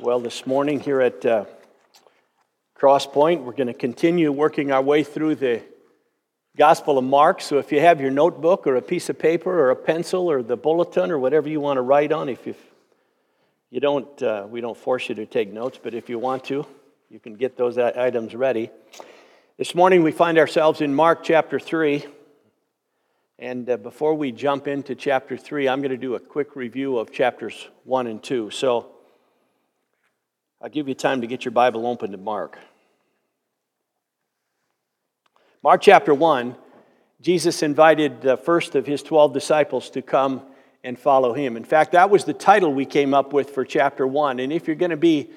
Well, this morning here at uh, Cross Point, we're going to continue working our way through the Gospel of Mark. So if you have your notebook or a piece of paper or a pencil or the bulletin or whatever you want to write on, if you, you don't, uh, we don't force you to take notes, but if you want to, you can get those items ready. This morning we find ourselves in Mark chapter 3. And uh, before we jump into chapter 3, I'm going to do a quick review of chapters 1 and 2. So I'll give you time to get your Bible open to Mark. Mark chapter 1, Jesus invited the first of his 12 disciples to come and follow him. In fact, that was the title we came up with for chapter 1. And if you're going to be,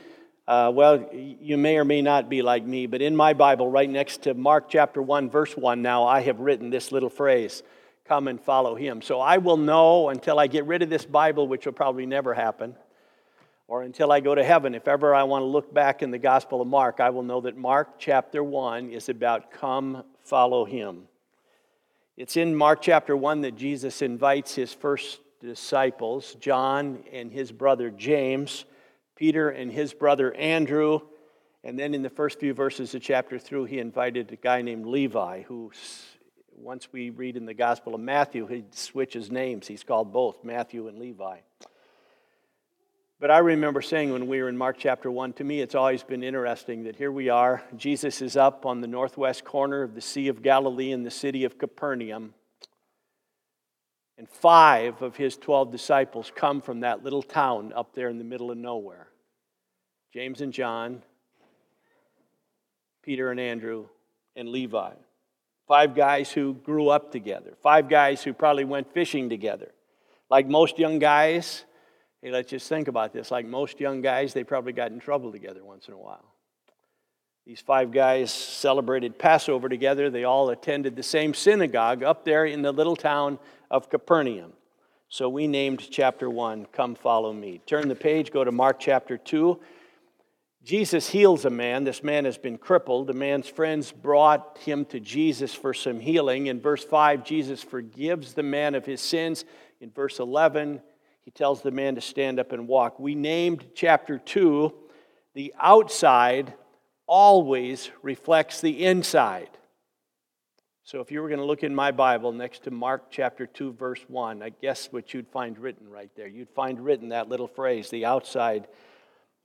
uh, well, you may or may not be like me, but in my Bible, right next to Mark chapter 1, verse 1, now I have written this little phrase come and follow him. So I will know until I get rid of this Bible, which will probably never happen or until I go to heaven, if ever I want to look back in the Gospel of Mark, I will know that Mark chapter 1 is about come follow him. It's in Mark chapter 1 that Jesus invites his first disciples, John and his brother James, Peter and his brother Andrew, and then in the first few verses of chapter 3, he invited a guy named Levi, who, once we read in the Gospel of Matthew, he switches names. He's called both Matthew and Levi. But I remember saying when we were in Mark chapter 1, to me it's always been interesting that here we are. Jesus is up on the northwest corner of the Sea of Galilee in the city of Capernaum. And five of his 12 disciples come from that little town up there in the middle of nowhere James and John, Peter and Andrew, and Levi. Five guys who grew up together, five guys who probably went fishing together. Like most young guys, Hey, let's just think about this. Like most young guys, they probably got in trouble together once in a while. These five guys celebrated Passover together. They all attended the same synagogue up there in the little town of Capernaum. So we named chapter 1, Come Follow Me. Turn the page, go to Mark chapter 2. Jesus heals a man. This man has been crippled. The man's friends brought him to Jesus for some healing. In verse 5, Jesus forgives the man of his sins. In verse 11, he tells the man to stand up and walk. We named chapter 2, the outside always reflects the inside. So if you were going to look in my Bible next to Mark chapter 2, verse 1, I guess what you'd find written right there. You'd find written that little phrase, the outside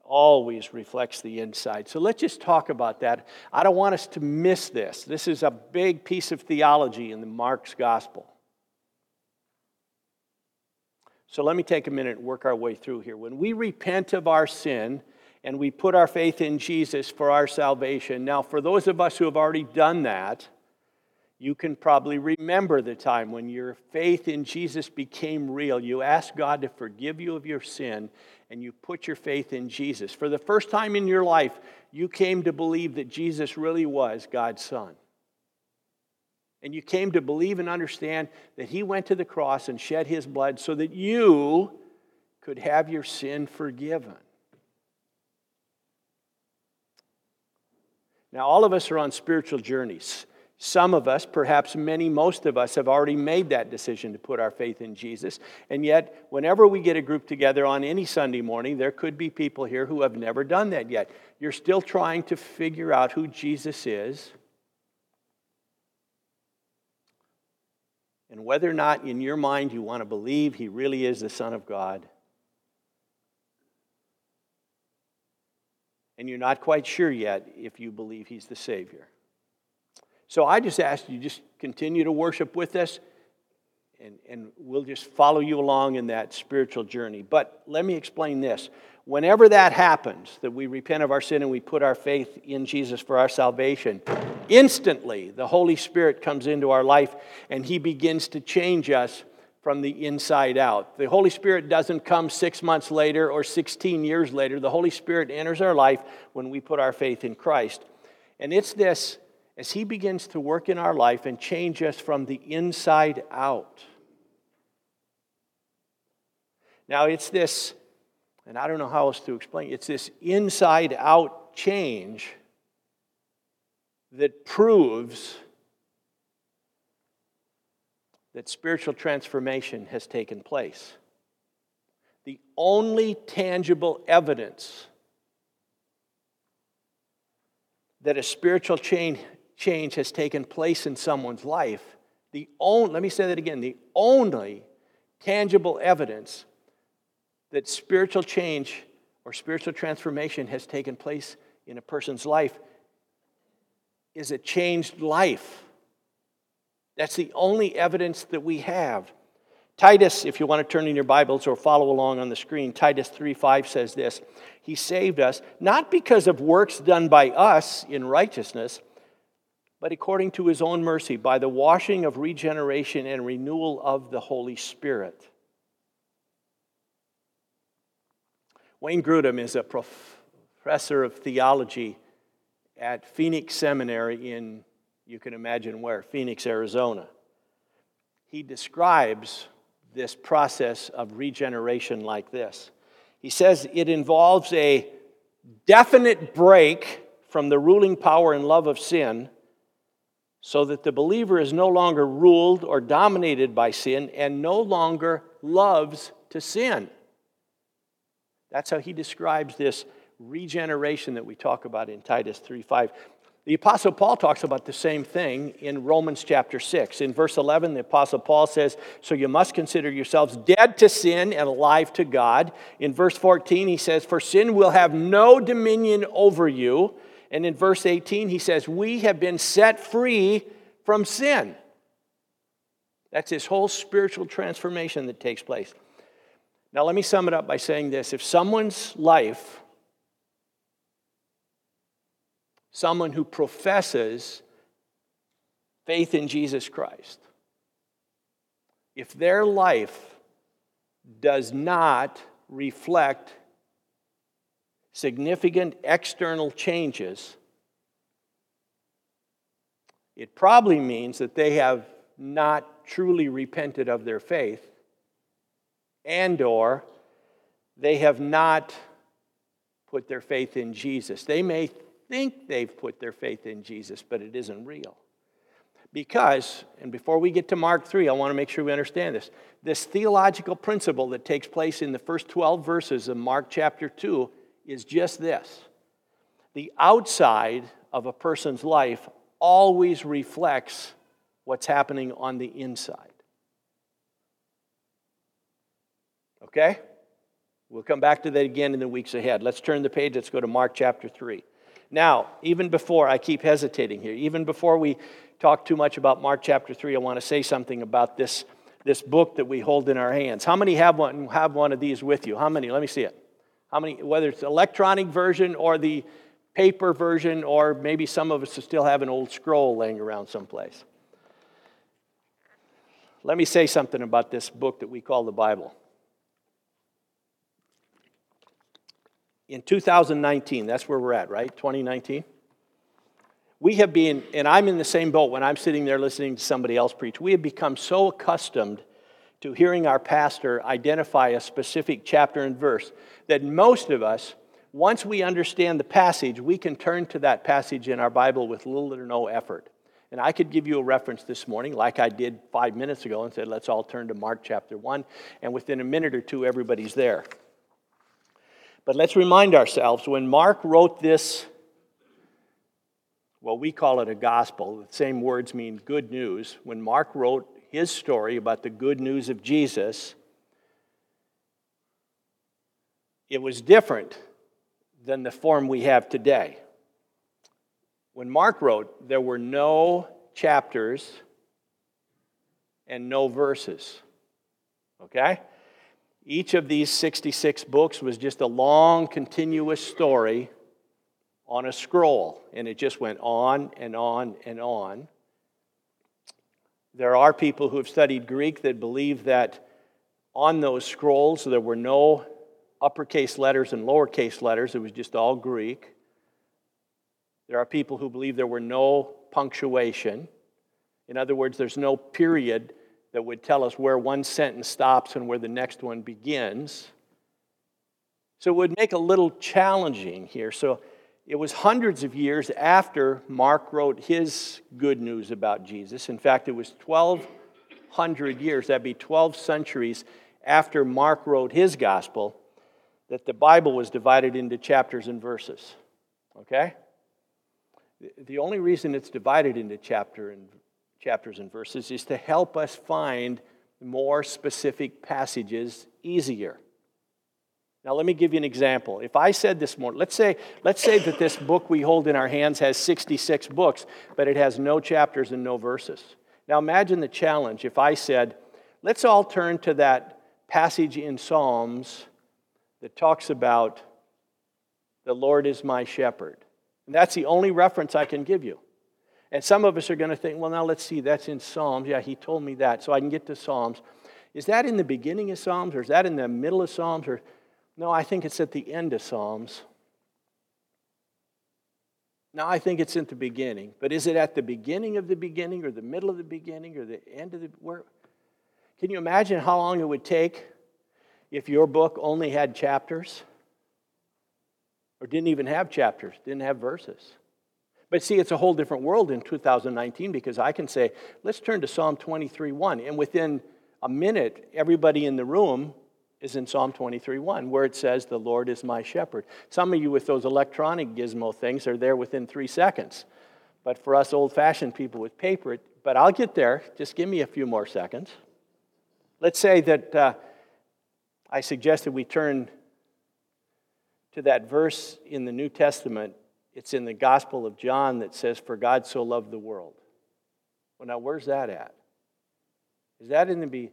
always reflects the inside. So let's just talk about that. I don't want us to miss this. This is a big piece of theology in the Mark's gospel. So let me take a minute and work our way through here. When we repent of our sin and we put our faith in Jesus for our salvation, now for those of us who have already done that, you can probably remember the time when your faith in Jesus became real. You asked God to forgive you of your sin and you put your faith in Jesus. For the first time in your life, you came to believe that Jesus really was God's Son. And you came to believe and understand that He went to the cross and shed His blood so that you could have your sin forgiven. Now, all of us are on spiritual journeys. Some of us, perhaps many, most of us, have already made that decision to put our faith in Jesus. And yet, whenever we get a group together on any Sunday morning, there could be people here who have never done that yet. You're still trying to figure out who Jesus is and whether or not in your mind you want to believe he really is the Son of God. And you're not quite sure yet if you believe he's the Savior. So I just ask you just continue to worship with us, and, and we'll just follow you along in that spiritual journey. But let me explain this whenever that happens, that we repent of our sin and we put our faith in Jesus for our salvation, instantly the Holy Spirit comes into our life and He begins to change us from the inside out. The Holy Spirit doesn't come six months later or 16 years later. The Holy Spirit enters our life when we put our faith in Christ. And it's this as He begins to work in our life and change us from the inside out. Now, it's this and I don't know how else to explain it. It's this inside out change that proves that spiritual transformation has taken place. The only tangible evidence that a spiritual change, change has taken place in someone's life, the only, let me say that again, the only tangible evidence that spiritual change or spiritual transformation has taken place in a person's life is a changed life. That's the only evidence that we have. Titus, if you want to turn in your Bibles or follow along on the screen, Titus 3:5 says this He saved us, not because of works done by us in righteousness, but according to his own mercy, by the washing of regeneration and renewal of the Holy Spirit. Wayne Grudem is a professor of theology at Phoenix Seminary in, you can imagine where, Phoenix, Arizona. He describes this process of regeneration like this. He says it involves a definite break from the ruling power and love of sin so that the believer is no longer ruled or dominated by sin and no longer loves to sin. That's how he describes this regeneration that we talk about in Titus 3 5. The Apostle Paul talks about the same thing in Romans chapter 6. In verse 11, the Apostle Paul says, So you must consider yourselves dead to sin and alive to God. In verse 14, he says, For sin will have no dominion over you. And in verse 18, he says, We have been set free from sin. That's this whole spiritual transformation that takes place. Now, let me sum it up by saying this. If someone's life someone who professes faith in Jesus Christ, if their life does not reflect significant external changes, it probably means that they have not truly repented of their faith and or they have not put their faith in Jesus. They may think they've put their faith in Jesus, but it isn't real. Because, and before we get to Mark 3, I want to make sure we understand this. This theological principle that takes place in the first 12 verses of Mark chapter 2 is just this the outside of a person's life always reflects what's happening on the inside. Okay? We'll come back to that again in the weeks ahead. Let's turn the page. Let's go to Mark chapter 3. Now, even before, I keep hesitating here, even before we talk too much about Mark chapter 3, I want to say something about this, this book that we hold in our hands. How many have one, have one of these with you? How many? Let me see it. How many, whether it's electronic version or the paper version, or maybe some of us still have an old scroll laying around someplace. Let me say something about this book that we call the Bible. In 2019, that's where we're at, right? 2019. We have been, and I'm in the same boat when I'm sitting there listening to somebody else preach, we have become so accustomed to hearing our pastor identify a specific chapter and verse that most of us, once we understand the passage, we can turn to that passage in our Bible with little or no effort. And I could give you a reference this morning, like I did five minutes ago, and said, let's all turn to Mark chapter 1. And within a minute or two, everybody's there. But let's remind ourselves when Mark wrote this, well, we call it a gospel, the same words mean good news. When Mark wrote his story about the good news of Jesus, it was different than the form we have today. When Mark wrote, there were no chapters and no verses. Okay? Each of these 66 books was just a long, continuous story on a scroll, and it just went on and on and on. There are people who have studied Greek that believe that on those scrolls there were no uppercase letters and lowercase letters, it was just all Greek. There are people who believe there were no punctuation. In other words, there's no period that would tell us where one sentence stops and where the next one begins. So it would make a little challenging here. So it was hundreds of years after Mark wrote his good news about Jesus. In fact, it was 1,200 years, that'd be 12 centuries after Mark wrote his gospel, that the Bible was divided into chapters and verses. Okay? The only reason it's divided into chapter and, chapters and verses is to help us find more specific passages easier. Now, let me give you an example. If I said this morning, let's say, let's say that this book we hold in our hands has 66 books, but it has no chapters and no verses. Now, imagine the challenge if I said, let's all turn to that passage in Psalms that talks about the Lord is my shepherd. And that's the only reference I can give you. And some of us are going to think, well, now let's see, that's in Psalms. Yeah, he told me that, so I can get to Psalms. Is that in the beginning of Psalms, or is that in the middle of Psalms? Or no, I think it's at the end of Psalms. Now I think it's at the beginning, but is it at the beginning of the beginning, or the middle of the beginning, or the end of the where? Can you imagine how long it would take if your book only had chapters? Or didn't even have chapters, didn't have verses. But see, it's a whole different world in 2019 because I can say, let's turn to Psalm 23 1. And within a minute, everybody in the room is in Psalm 23 1, where it says, The Lord is my shepherd. Some of you with those electronic gizmo things are there within three seconds. But for us old fashioned people with paper, but I'll get there. Just give me a few more seconds. Let's say that uh, I suggested we turn to that verse in the New Testament. It's in the Gospel of John that says, For God so loved the world. Well, now, where's that at? Is that in the, be,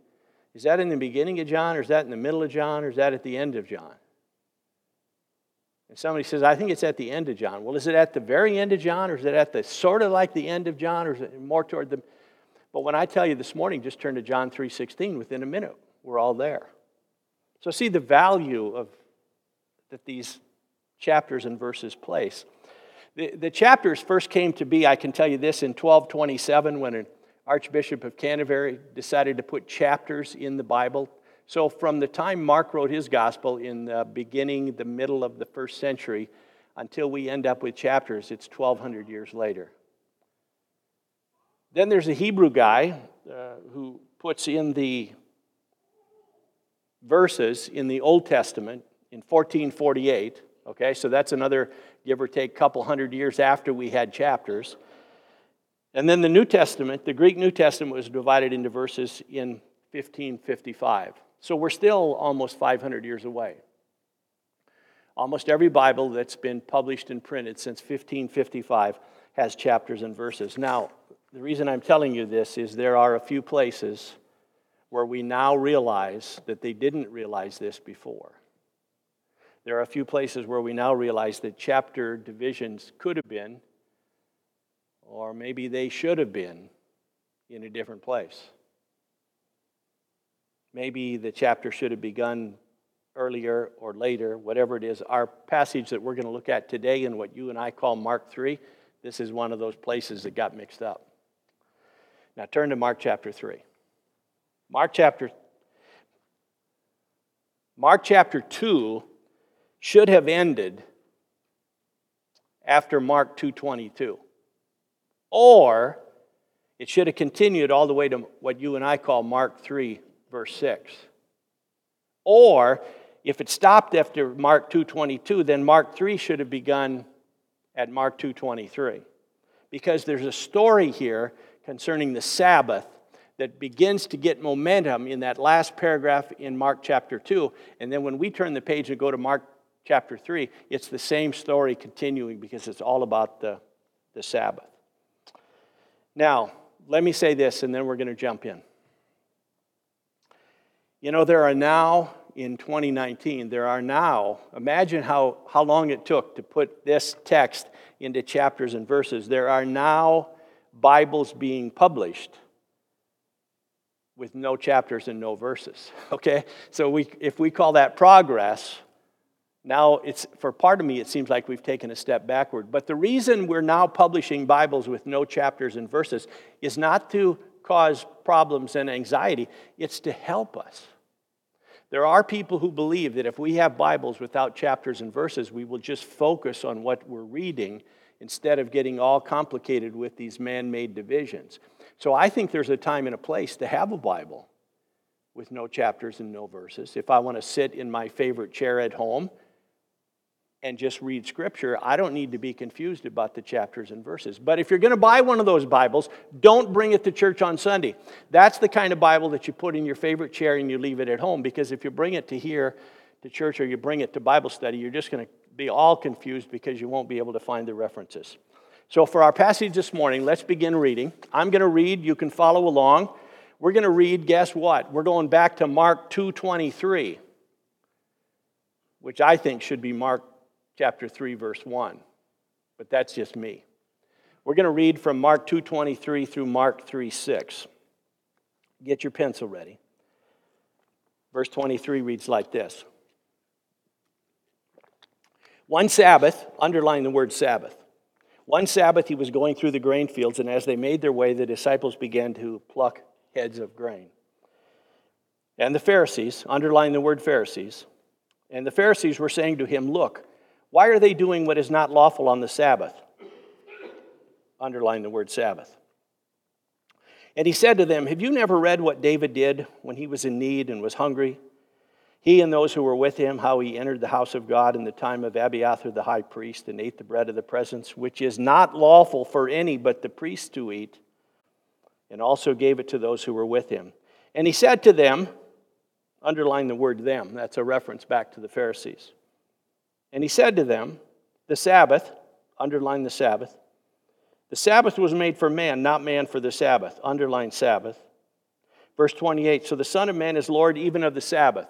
is that in the beginning of John, or is that in the middle of John, or is that at the end of John? And somebody says, I think it's at the end of John. Well, is it at the very end of John, or is it at the sort of like the end of John, or is it more toward the. But when I tell you this morning, just turn to John 3.16 within a minute. We're all there. So see the value of that these chapters and verses place. The, the chapters first came to be, I can tell you this, in 1227 when an Archbishop of Canterbury decided to put chapters in the Bible. So from the time Mark wrote his gospel in the beginning, the middle of the first century, until we end up with chapters, it's 1,200 years later. Then there's a Hebrew guy uh, who puts in the verses in the Old Testament in 1448. Okay, so that's another give or take a couple hundred years after we had chapters. And then the New Testament, the Greek New Testament, was divided into verses in 1555. So we're still almost 500 years away. Almost every Bible that's been published and printed since 1555 has chapters and verses. Now, the reason I'm telling you this is there are a few places where we now realize that they didn't realize this before. There are a few places where we now realize that chapter divisions could have been, or maybe they should have been, in a different place. Maybe the chapter should have begun earlier or later, whatever it is. Our passage that we're going to look at today in what you and I call Mark 3, this is one of those places that got mixed up. Now turn to Mark chapter 3. Mark chapter Mark chapter 2 should have ended after Mark 2:22. Or it should have continued all the way to what you and I call Mark 3 verse 6. Or if it stopped after Mark 2:22, then Mark 3 should have begun at Mark 2:23. Because there's a story here concerning the Sabbath that begins to get momentum in that last paragraph in Mark chapter 2. And then when we turn the page and go to Mark chapter 3, it's the same story continuing because it's all about the, the Sabbath. Now, let me say this and then we're going to jump in. You know, there are now, in 2019, there are now, imagine how, how long it took to put this text into chapters and verses. There are now Bibles being published with no chapters and no verses. Okay? So we, if we call that progress, now it's for part of me it seems like we've taken a step backward. But the reason we're now publishing Bibles with no chapters and verses is not to cause problems and anxiety, it's to help us. There are people who believe that if we have Bibles without chapters and verses, we will just focus on what we're reading instead of getting all complicated with these man made divisions. So I think there's a time and a place to have a Bible with no chapters and no verses. If I want to sit in my favorite chair at home and just read scripture, I don't need to be confused about the chapters and verses. But if you're going to buy one of those Bibles, don't bring it to church on Sunday. That's the kind of Bible that you put in your favorite chair and you leave it at home because if you bring it to here, to church, or you bring it to Bible study, you're just going to be all confused because you won't be able to find the references. So for our passage this morning, let's begin reading. I'm going to read, you can follow along. We're going to read, guess what? We're going back to Mark 2:23, which I think should be Mark chapter 3 verse 1. But that's just me. We're going to read from Mark 2:23 through Mark 3:6. Get your pencil ready. Verse 23 reads like this. One Sabbath, underline the word Sabbath. One Sabbath he was going through the grain fields and as they made their way the disciples began to pluck heads of grain. And the Pharisees, underline the word Pharisees, and the Pharisees were saying to him, Look, why are they doing what is not lawful on the Sabbath? Underline the word Sabbath. And he said to them, Have you never read what David did when he was in need and was hungry? He and those who were with him, how he entered the house of God in the time of Abiathar the high priest and ate the bread of the presence, which is not lawful for any but the priests to eat, and also gave it to those who were with him. And he said to them, underline the word them, that's a reference back to the Pharisees. And he said to them, The Sabbath, underline the Sabbath, the Sabbath was made for man, not man for the Sabbath, underline Sabbath. Verse 28 So the Son of Man is Lord even of the Sabbath,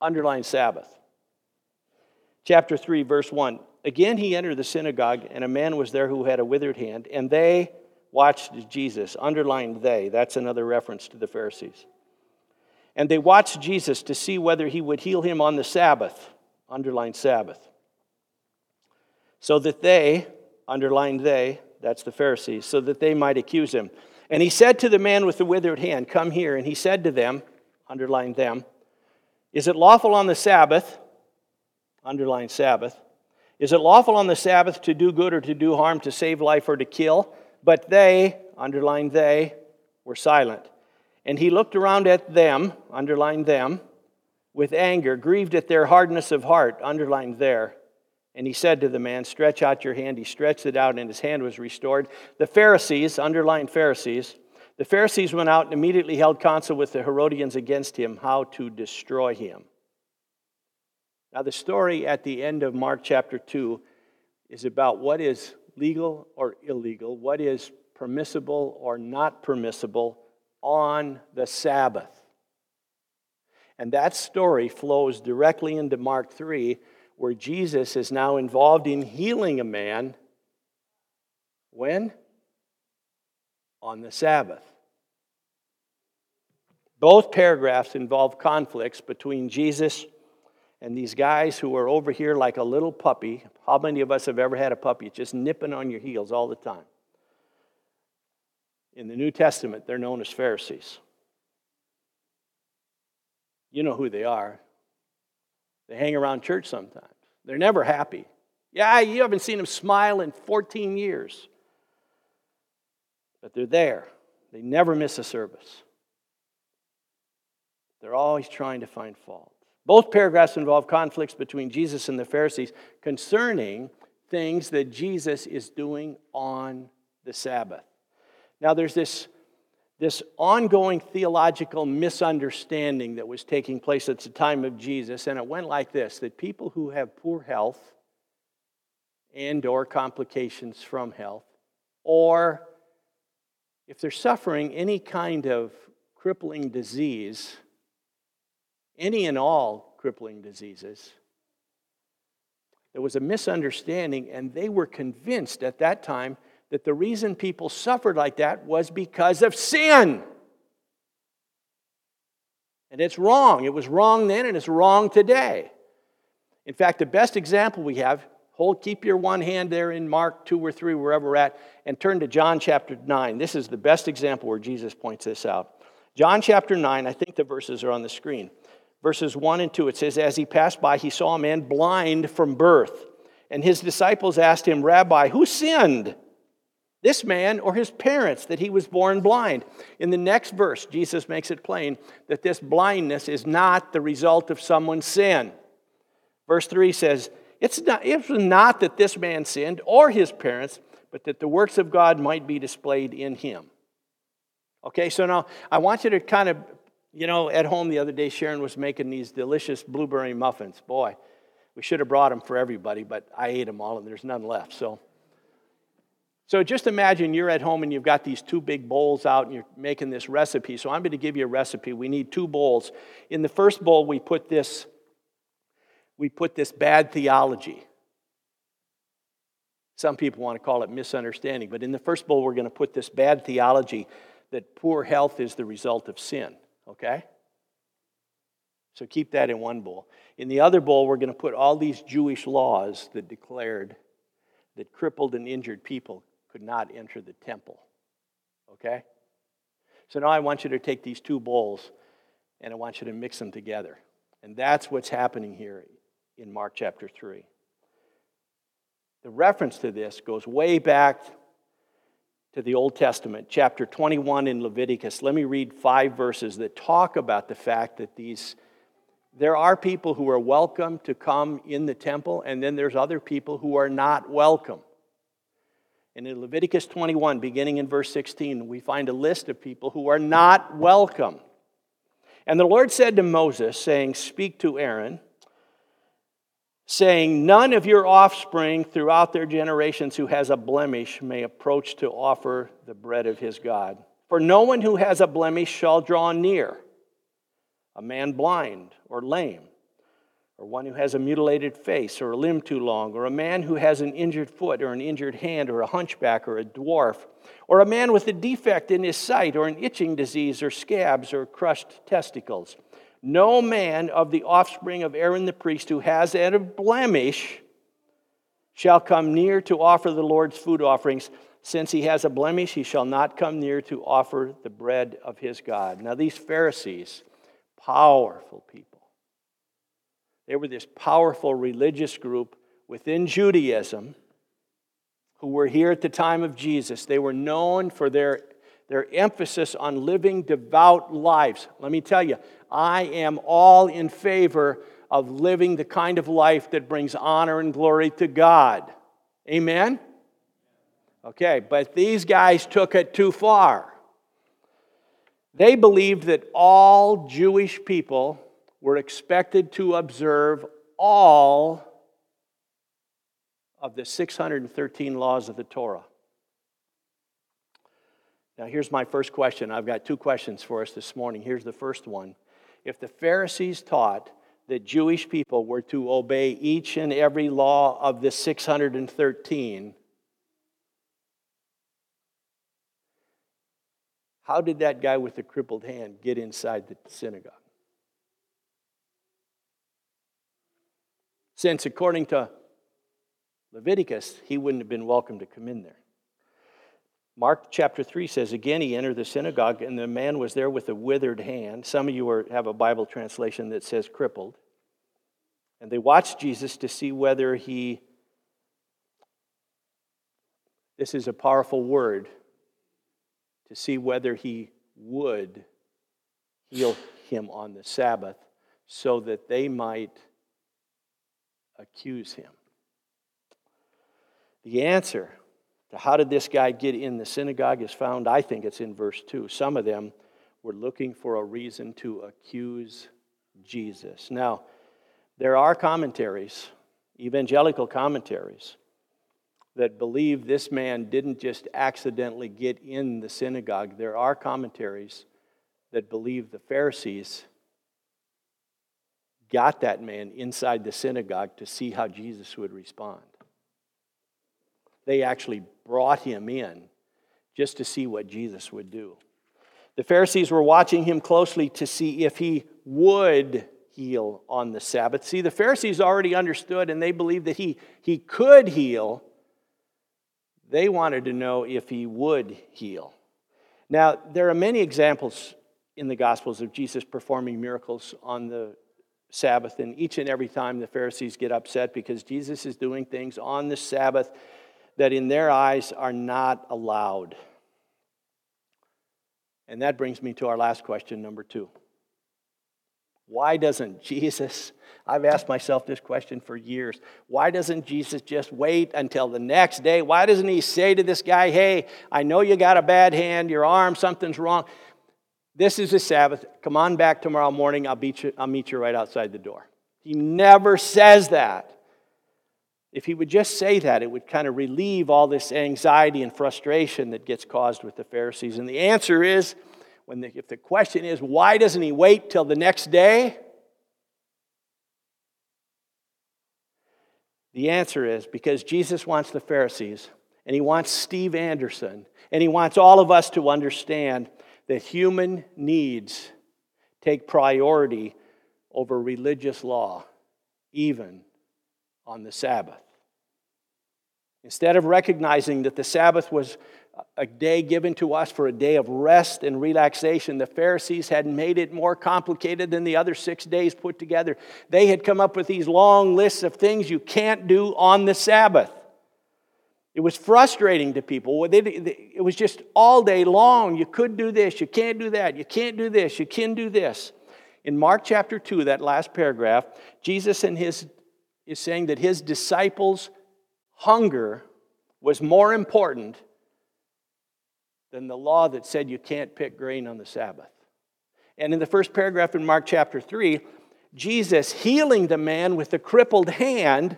underline Sabbath. Chapter 3, verse 1 Again he entered the synagogue, and a man was there who had a withered hand, and they watched Jesus, underlined they. That's another reference to the Pharisees. And they watched Jesus to see whether he would heal him on the Sabbath underline Sabbath. So that they, underlined they, that's the Pharisees, so that they might accuse him. And he said to the man with the withered hand, Come here. And he said to them, underline them, Is it lawful on the Sabbath, underline Sabbath, is it lawful on the Sabbath to do good or to do harm, to save life or to kill? But they, underline they, were silent. And he looked around at them, underline them, with anger, grieved at their hardness of heart, underlined there. And he said to the man, Stretch out your hand. He stretched it out, and his hand was restored. The Pharisees, underlined Pharisees, the Pharisees went out and immediately held counsel with the Herodians against him, how to destroy him. Now, the story at the end of Mark chapter 2 is about what is legal or illegal, what is permissible or not permissible on the Sabbath. And that story flows directly into Mark 3, where Jesus is now involved in healing a man. When? On the Sabbath. Both paragraphs involve conflicts between Jesus and these guys who are over here like a little puppy. How many of us have ever had a puppy just nipping on your heels all the time? In the New Testament, they're known as Pharisees. You know who they are. They hang around church sometimes. They're never happy. Yeah, you haven't seen them smile in 14 years. But they're there. They never miss a service. They're always trying to find fault. Both paragraphs involve conflicts between Jesus and the Pharisees concerning things that Jesus is doing on the Sabbath. Now, there's this this ongoing theological misunderstanding that was taking place at the time of Jesus and it went like this that people who have poor health and or complications from health or if they're suffering any kind of crippling disease any and all crippling diseases there was a misunderstanding and they were convinced at that time that the reason people suffered like that was because of sin. And it's wrong. It was wrong then and it's wrong today. In fact, the best example we have, hold keep your one hand there in Mark 2 or 3 wherever we're at and turn to John chapter 9. This is the best example where Jesus points this out. John chapter 9, I think the verses are on the screen. Verses 1 and 2 it says as he passed by he saw a man blind from birth and his disciples asked him, "Rabbi, who sinned?" This man or his parents that he was born blind. In the next verse, Jesus makes it plain that this blindness is not the result of someone's sin. Verse 3 says, It's not, it was not that this man sinned or his parents, but that the works of God might be displayed in him. Okay, so now I want you to kind of, you know, at home the other day, Sharon was making these delicious blueberry muffins. Boy, we should have brought them for everybody, but I ate them all and there's none left. So, so just imagine you're at home and you've got these two big bowls out and you're making this recipe. So I'm going to give you a recipe. We need two bowls. In the first bowl, we put this we put this bad theology. Some people want to call it misunderstanding, but in the first bowl, we're going to put this bad theology that poor health is the result of sin, okay? So keep that in one bowl. In the other bowl, we're going to put all these Jewish laws that declared that crippled and injured people could not enter the temple, okay? So now I want you to take these two bowls and I want you to mix them together. And that's what's happening here in Mark chapter 3. The reference to this goes way back to the Old Testament, chapter 21 in Leviticus. Let me read five verses that talk about the fact that these there are people who are welcome to come in the temple, and then there's other people who are not welcome. And in Leviticus 21, beginning in verse 16, we find a list of people who are not welcome. And the Lord said to Moses, saying, Speak to Aaron saying, None of your offspring throughout their generations who has a blemish may approach to offer the bread of his God. For no one who has a blemish shall draw near a man blind or lame, or one who has a mutilated face or a limb too long, or a man who has an injured foot or an injured hand, or a hunchback or a dwarf, or a man with a defect in his sight, or an itching disease, or scabs, or crushed testicles no man of the offspring of Aaron the priest who has a blemish shall come near to offer the Lord's food offerings. Since he has a blemish, he shall not come near to offer the bread of his God. Now, these Pharisees, powerful people, they were this powerful religious group within Judaism who were here at the time of Jesus. They were known for their their emphasis on living devout lives. Let me tell you, I am all in favor of living the kind of life that brings honor and glory to God. Amen? Okay, but these guys took it too far. They believed that all Jewish people were expected to observe all of the 613 laws of the Torah. Now, here's my first question. I've got two questions for us this morning. Here's the first one. If the Pharisees taught that Jewish people were to obey each and every law of the 613, how did that guy with the crippled hand get inside the synagogue? Since, according to Leviticus, he wouldn't have been welcome to come in there. Mark chapter 3 says, Again, he entered the synagogue, and the man was there with a withered hand. Some of you are, have a Bible translation that says crippled. And they watched Jesus to see whether he, this is a powerful word, to see whether he would heal him on the Sabbath so that they might accuse him. The answer to how did this guy get in the synagogue is found, I think it's in verse 2. Some of them were looking for a reason to accuse Jesus. Now, there are commentaries, evangelical commentaries, that believe this man didn't just accidentally get in the synagogue. There are commentaries that believe the Pharisees got that man inside the synagogue to see how Jesus would respond. They actually brought him in just to see what Jesus would do. The Pharisees were watching him closely to see if he would heal on the Sabbath. See, the Pharisees already understood and they believed that he, he could heal. They wanted to know if he would heal. Now, there are many examples in the Gospels of Jesus performing miracles on the Sabbath, and each and every time the Pharisees get upset because Jesus is doing things on the Sabbath that in their eyes are not allowed. And that brings me to our last question, number two. Why doesn't Jesus? I've asked myself this question for years. Why doesn't Jesus just wait until the next day? Why doesn't he say to this guy, Hey, I know you got a bad hand, your arm, something's wrong. This is the Sabbath. Come on back tomorrow morning. I'll, beat you, I'll meet you right outside the door. He never says that. If he would just say that, it would kind of relieve all this anxiety and frustration that gets caused with the Pharisees. And the answer is when the, if the question is, why doesn't he wait till the next day? The answer is because Jesus wants the Pharisees and he wants Steve Anderson and he wants all of us to understand that human needs take priority over religious law, even on the Sabbath. Instead of recognizing that the Sabbath was a day given to us for a day of rest and relaxation, the Pharisees had made it more complicated than the other six days put together. They had come up with these long lists of things you can't do on the Sabbath. It was frustrating to people. It was just all day long. You could do this, you can't do that, you can't do this, you can do this. In Mark chapter 2, that last paragraph, Jesus and his, is saying that his disciples' hunger was more important than the law that said you can't pick grain on the Sabbath. And in the first paragraph in Mark chapter 3, Jesus healing the man with the crippled hand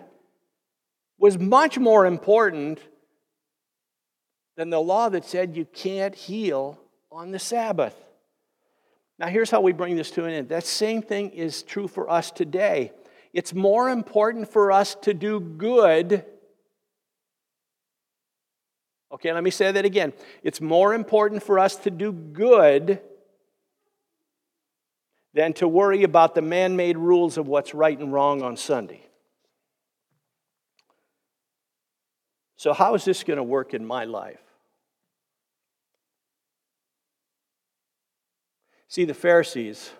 was much more important than the law that said you can't heal on the Sabbath. Now, here's how we bring this to an end. That same thing is true for us today. It's more important for us to do good. Okay, let me say that again. It's more important for us to do good than to worry about the man made rules of what's right and wrong on Sunday. So, how is this going to work in my life? See, the Pharisees,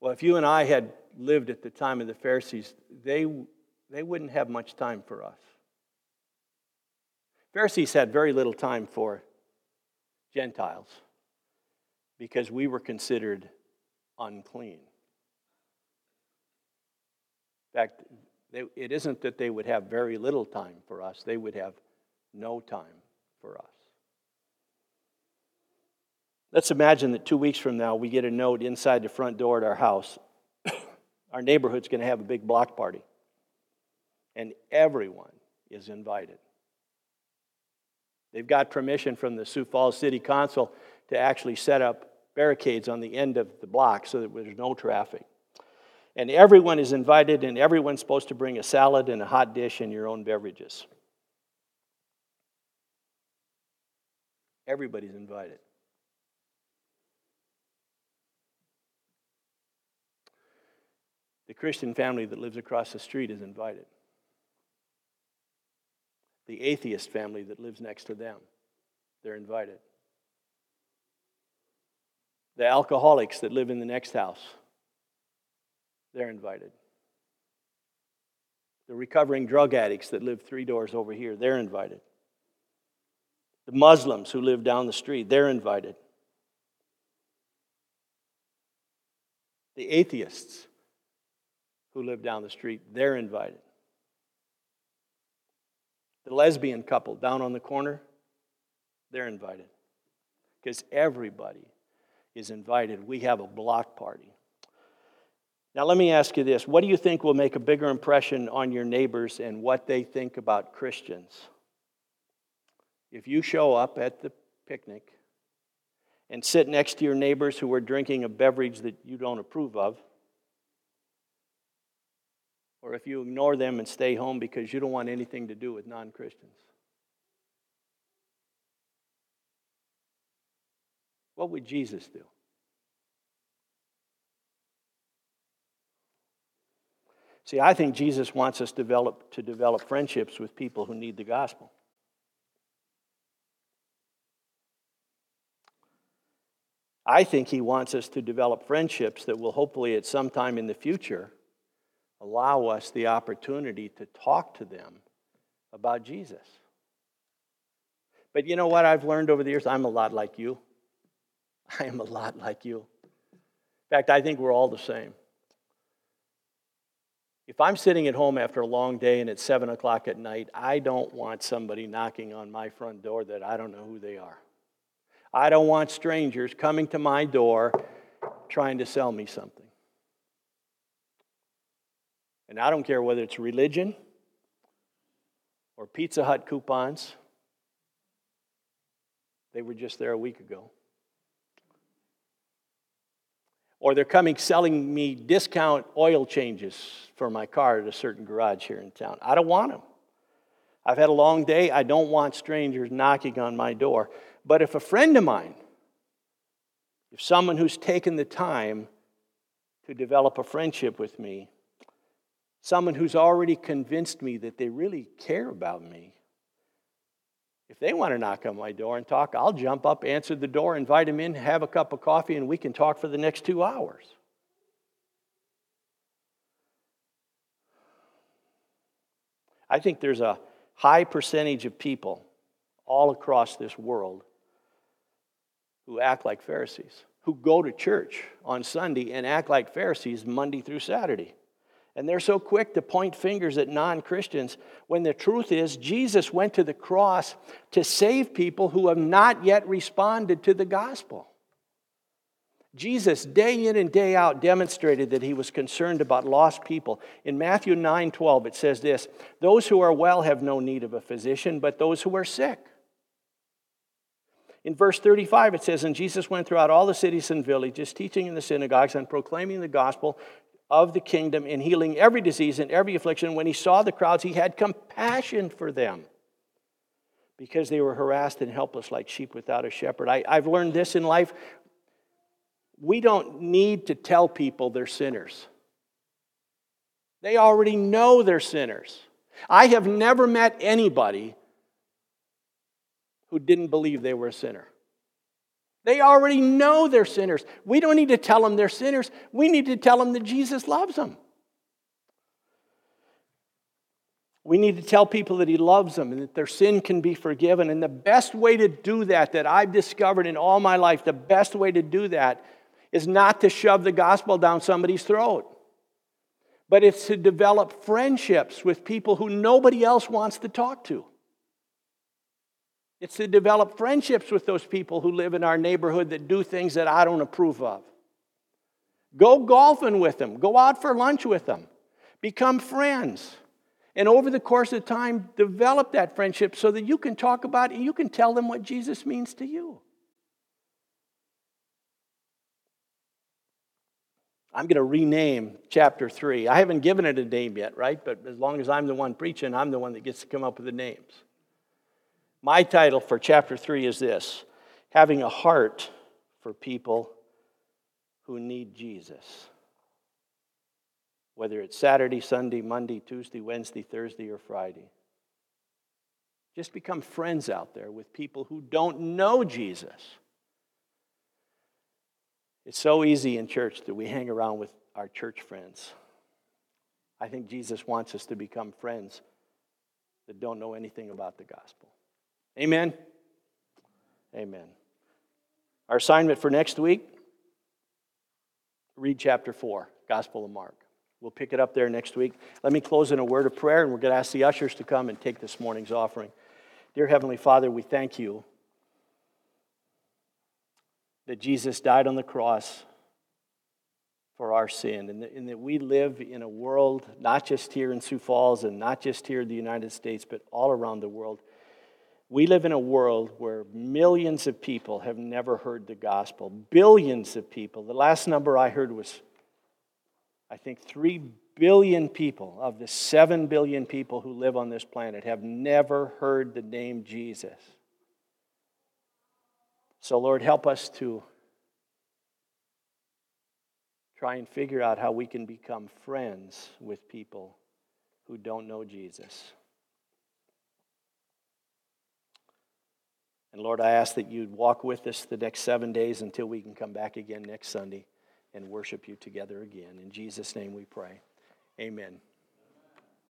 well, if you and I had lived at the time of the Pharisees, they, they wouldn't have much time for us. Pharisees had very little time for Gentiles because we were considered unclean. In fact, they, it isn't that they would have very little time for us, they would have no time for us. Let's imagine that two weeks from now we get a note inside the front door at our house. our neighborhood's going to have a big block party, and everyone is invited. They've got permission from the Sioux Falls City Council to actually set up barricades on the end of the block so that there's no traffic. And everyone is invited, and everyone's supposed to bring a salad and a hot dish and your own beverages. Everybody's invited. The Christian family that lives across the street is invited. The atheist family that lives next to them, they're invited. The alcoholics that live in the next house, they're invited. The recovering drug addicts that live three doors over here, they're invited. The Muslims who live down the street, they're invited. The atheists who live down the street, they're invited. The lesbian couple down on the corner, they're invited. Because everybody is invited. We have a block party. Now, let me ask you this what do you think will make a bigger impression on your neighbors and what they think about Christians? If you show up at the picnic and sit next to your neighbors who are drinking a beverage that you don't approve of, or if you ignore them and stay home because you don't want anything to do with non Christians. What would Jesus do? See, I think Jesus wants us develop, to develop friendships with people who need the gospel. I think he wants us to develop friendships that will hopefully at some time in the future allow us the opportunity to talk to them about Jesus. But you know what I've learned over the years? I'm a lot like you. I am a lot like you. In fact, I think we're all the same. If I'm sitting at home after a long day and it's 7 o'clock at night, I don't want somebody knocking on my front door that I don't know who they are. I don't want strangers coming to my door trying to sell me something. And I don't care whether it's religion or Pizza Hut coupons. They were just there a week ago. Or they're coming selling me discount oil changes for my car at a certain garage here in town. I don't want them. I've had a long day. I don't want strangers knocking on my door. But if a friend of mine, if someone who's taken the time to develop a friendship with me, someone who's already convinced me that they really care about me. If they want to knock on my door and talk, I'll jump up, answer the door, invite them in, have a cup of coffee, and we can talk for the next two hours. I think there's a high percentage of people all across this world who act like Pharisees, who go to church on Sunday and act like Pharisees Monday through Saturday. And they're so quick to point fingers at non Christians when the truth is Jesus went to the cross to save people who have not yet responded to the gospel. Jesus, day in and day out, demonstrated that he was concerned about lost people. In Matthew 9 12, it says this Those who are well have no need of a physician, but those who are sick. In verse 35, it says, And Jesus went throughout all the cities and villages, teaching in the synagogues and proclaiming the gospel of the kingdom in healing every disease and every affliction. When he saw the crowds, he had compassion for them because they were harassed and helpless like sheep without a shepherd. I, have learned this in life. We don't need to tell people they're sinners, they already know they're sinners. I have never met anybody who didn't believe they were a sinner. They already know they're sinners. We don't need to tell them they're sinners. We need to tell them that Jesus loves them. We need to tell people that He loves them and that their sin can be forgiven. And the best way to do that, that I've discovered in all my life, the best way to do that is not to shove the gospel down somebody's throat, but it's to develop friendships with people who nobody else wants to talk to. It's to develop friendships with those people who live in our neighborhood that do things that I don't approve of. Go golfing with them, go out for lunch with them, become friends. And over the course of time, develop that friendship so that you can talk about it and you can tell them what Jesus means to you. I'm going to rename chapter 3. I haven't given it a name yet, right? But as long as I'm the one preaching, I'm the one that gets to come up with the names. My title for chapter 3 is this Having a Heart for People Who Need Jesus. Whether it's Saturday, Sunday, Monday, Tuesday, Wednesday, Thursday, or Friday. Just become friends out there with people who don't know Jesus. It's so easy in church that we hang around with our church friends. I think Jesus wants us to become friends that don't know anything about the gospel. Amen? Amen. Our assignment for next week read chapter 4, Gospel of Mark. We'll pick it up there next week. Let me close in a word of prayer, and we're going to ask the ushers to come and take this morning's offering. Dear Heavenly Father, we thank you that Jesus died on the cross for our sin, and that, and that, we live in a world, not just here in Sioux Falls and not just here in the United States, but all around the world, we live in a world where millions of people have never heard the gospel. Billions of people. The last number I heard was, I think, 3 billion people of the 7 billion people who live on this planet have never heard the name Jesus. So, Lord, help us to try and figure out how we can become friends with people who don't know Jesus. And Lord, I ask that you'd walk with us the next seven days until we can come back again next Sunday and worship you together again. In Jesus' name we pray. Amen.